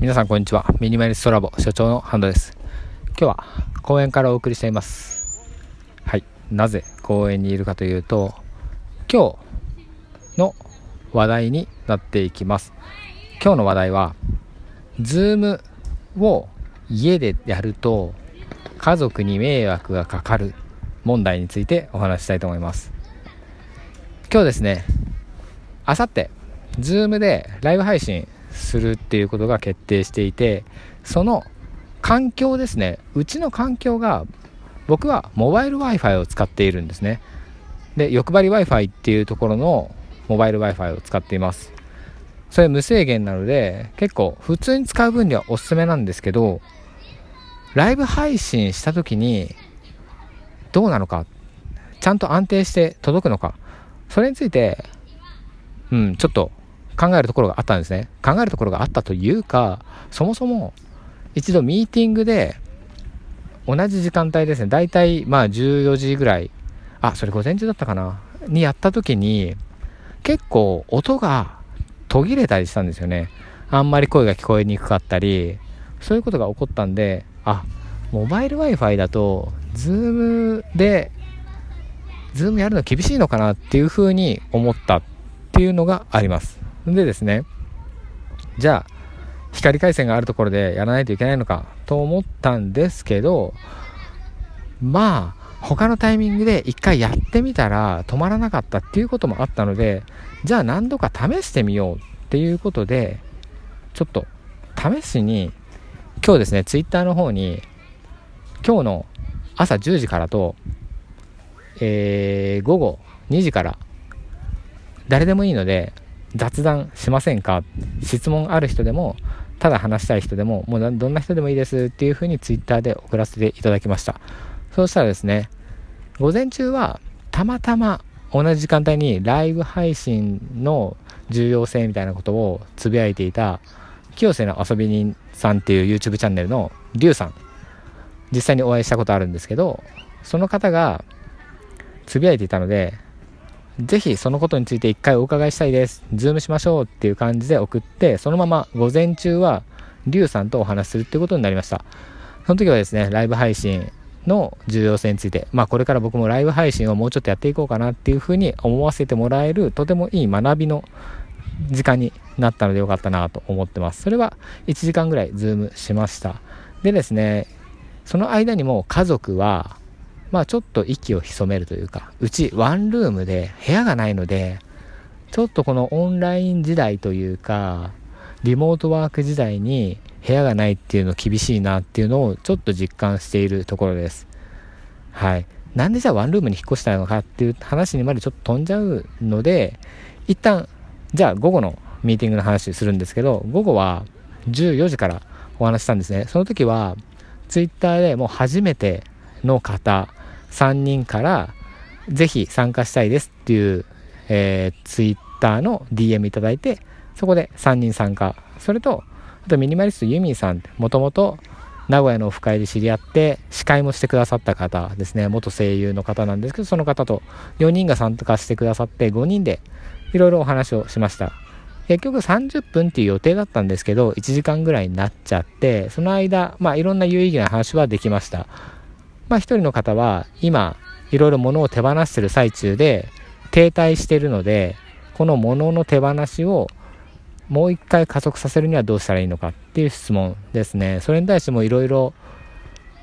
皆さんこんにちは。ミニマリストラボ所長のハンドです。今日は公園からお送りしています。はい。なぜ公園にいるかというと今日の話題になっていきます。今日の話題はズームを家でやると家族に迷惑がかかる問題についてお話したいと思います。今日ですねあさってズームでライブ配信するっていうことが決定していてその環境ですね。うちの環境が僕はモバイル Wi-Fi を使っているんですね。で欲張り Wi-Fi っていうところのモバイル Wi-Fi を使っています。それ無制限なので結構普通に使う分にはおすすめなんですけどライブ配信した時にどうなのかちゃんと安定して届くのかそれについてうんちょっと考えるところがあったんですね。考えるところがあったというか、そもそも一度ミーティングで同じ時間帯ですね、大体まあ14時ぐらい、あ、それ午前中だったかな、にやった時に結構音が途切れたりしたんですよね。あんまり声が聞こえにくかったり、そういうことが起こったんで、あ、モバイル Wi-Fi だと、ズームで、ズームやるの厳しいのかなっていうふうに思ったっていうのがあります。でですね、じゃあ、光回線があるところでやらないといけないのかと思ったんですけど、まあ、他のタイミングで一回やってみたら止まらなかったっていうこともあったので、じゃあ何度か試してみようっていうことで、ちょっと試しに、今日ですね、ツイッターの方に、今日の朝10時からと、えー、午後2時から、誰でもいいので、雑談しませんか？質問ある人でもただ話したい人でももうどんな人でもいいですっていうふうにツイッターで送らせていただきました。そうしたらですね午前中はたまたま同じ時間帯にライブ配信の重要性みたいなことをつぶやいていた清瀬の遊び人さんっていう YouTube チャンネルのリュウさん。実際にお会いしたことあるんですけどその方がつぶやいていたのでぜひそのことについて一回お伺いしたいです。ズームしましょうっていう感じで送って、そのまま午前中はリュウさんとお話しするっていうことになりました。その時はですね、ライブ配信の重要性について、まあこれから僕もライブ配信をもうちょっとやっていこうかなっていうふうに思わせてもらえるとてもいい学びの時間になったのでよかったなと思ってます。それは1時間ぐらいズームしました。でですね、その間にも家族はまあちょっと息を潜めるというか、うちワンルームで部屋がないので、ちょっとこのオンライン時代というか、リモートワーク時代に部屋がないっていうの厳しいなっていうのをちょっと実感しているところです。はい。なんでじゃあワンルームに引っ越したのかっていう話にまでちょっと飛んじゃうので、一旦、じゃあ午後のミーティングの話するんですけど、午後は14時からお話したんですね。その時は、ツイッターでもう初めての方、3人からぜひ参加したいですっていう、えー、ツイッターの DM いただいて、そこで3人参加。それと、あとミニマリストユミーさん、もともと名古屋のオフ会で知り合って、司会もしてくださった方ですね、元声優の方なんですけど、その方と4人が参加してくださって、5人でいろいろお話をしました。結局30分っていう予定だったんですけど、1時間ぐらいになっちゃって、その間、まあいろんな有意義な話はできました。まあ一人の方は今いろいろ物を手放してる最中で停滞しているのでこの物の手放しをもう一回加速させるにはどうしたらいいのかっていう質問ですね。それに対してもいろいろ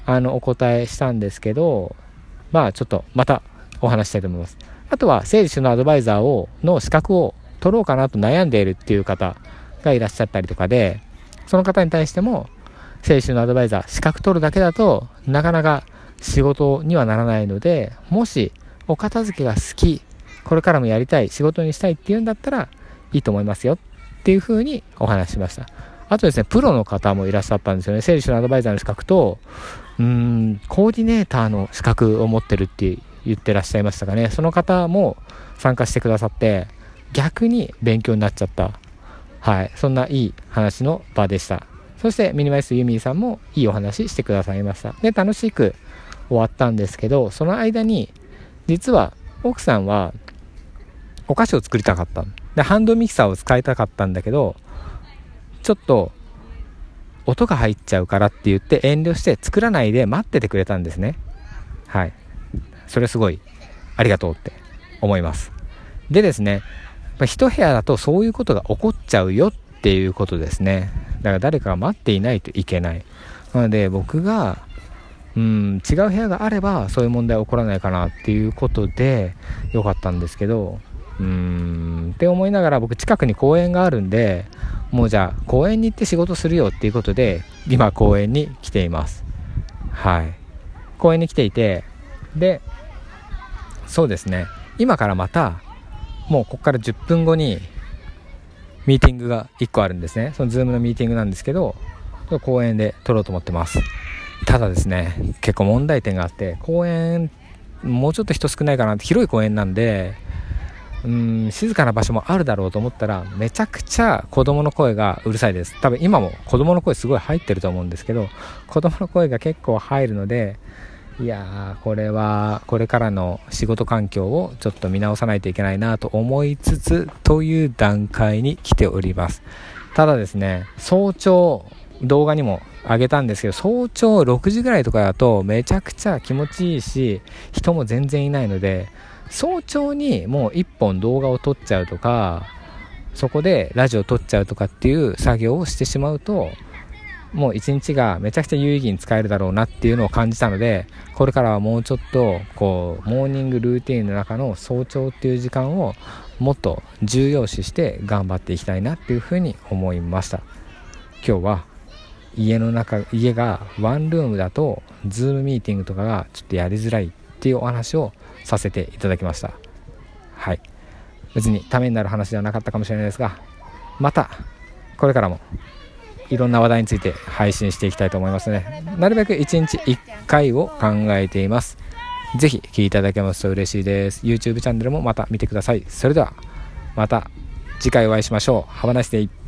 あのお答えしたんですけどまあちょっとまたお話したいと思います。あとは整理収納アドバイザーをの資格を取ろうかなと悩んでいるっていう方がいらっしゃったりとかでその方に対しても整理収納アドバイザー資格取るだけだとなかなか仕事にはならないので、もしお片付けが好き、これからもやりたい、仕事にしたいっていうんだったらいいと思いますよっていうふうにお話ししました。あとですね、プロの方もいらっしゃったんですよね。整理収納アドバイザーの資格と、うーん、コーディネーターの資格を持ってるって言ってらっしゃいましたかね。その方も参加してくださって、逆に勉強になっちゃった。はい。そんないい話の場でした。そしてミニマリストユミーさんもいいお話してくださいました。で、楽しく終わったんですけど、その間に、実は奥さんはお菓子を作りたかった。で、ハンドミキサーを使いたかったんだけど、ちょっと音が入っちゃうからって言って遠慮して作らないで待っててくれたんですね。はい。それすごいありがとうって思います。でですね一部屋だとそういうことが起こっちゃうよっていうことですね。だから誰かが待っていないといけない。なので僕がうん違う部屋があればそういう問題は起こらないかなっていうことでよかったんですけどうーんって思いながら僕近くに公園があるんでもうじゃあ公園に行って仕事するよっていうことで今公園に来ています。はい。公園に来ていてでそうですね。今からまたもうここから10分後にミーティングが1個あるんですね。そのズームのミーティングなんですけど公園で撮ろうと思ってます。ただですね結構問題点があって公園もうちょっと人少ないかなって広い公園なんでうん静かな場所もあるだろうと思ったらめちゃくちゃ子供の声がうるさいです。多分今も子供の声すごい入ってると思うんですけど子供の声が結構入るのでいやーこれはこれからの仕事環境をちょっと見直さないといけないなと思いつつという段階に来ております。ただですね早朝動画にも上げたんですけど早朝6時ぐらいとかだとめちゃくちゃ気持ちいいし人も全然いないので早朝にもう1本動画を撮っちゃうとかそこでラジオ撮っちゃうとかっていう作業をしてしまうともう一日がめちゃくちゃ有意義に使えるだろうなっていうのを感じたのでこれからはもうちょっとこうモーニングルーティンの中の早朝っていう時間をもっと重要視して頑張っていきたいなっていうふうに思いました。今日は家の中家がワンルームだとズームミーティングとかがちょっとやりづらいっていうお話をさせていただきましたはい別にためになる話ではなかったかもしれないですがまたこれからもいろんな話題について配信していきたいと思いますので、なるべく1日1回を考えています。ぜひ聴いていただけますと嬉しいです。YouTube チャンネルもまた見てください。それでは、また次回お会いしましょう。Have a nice day!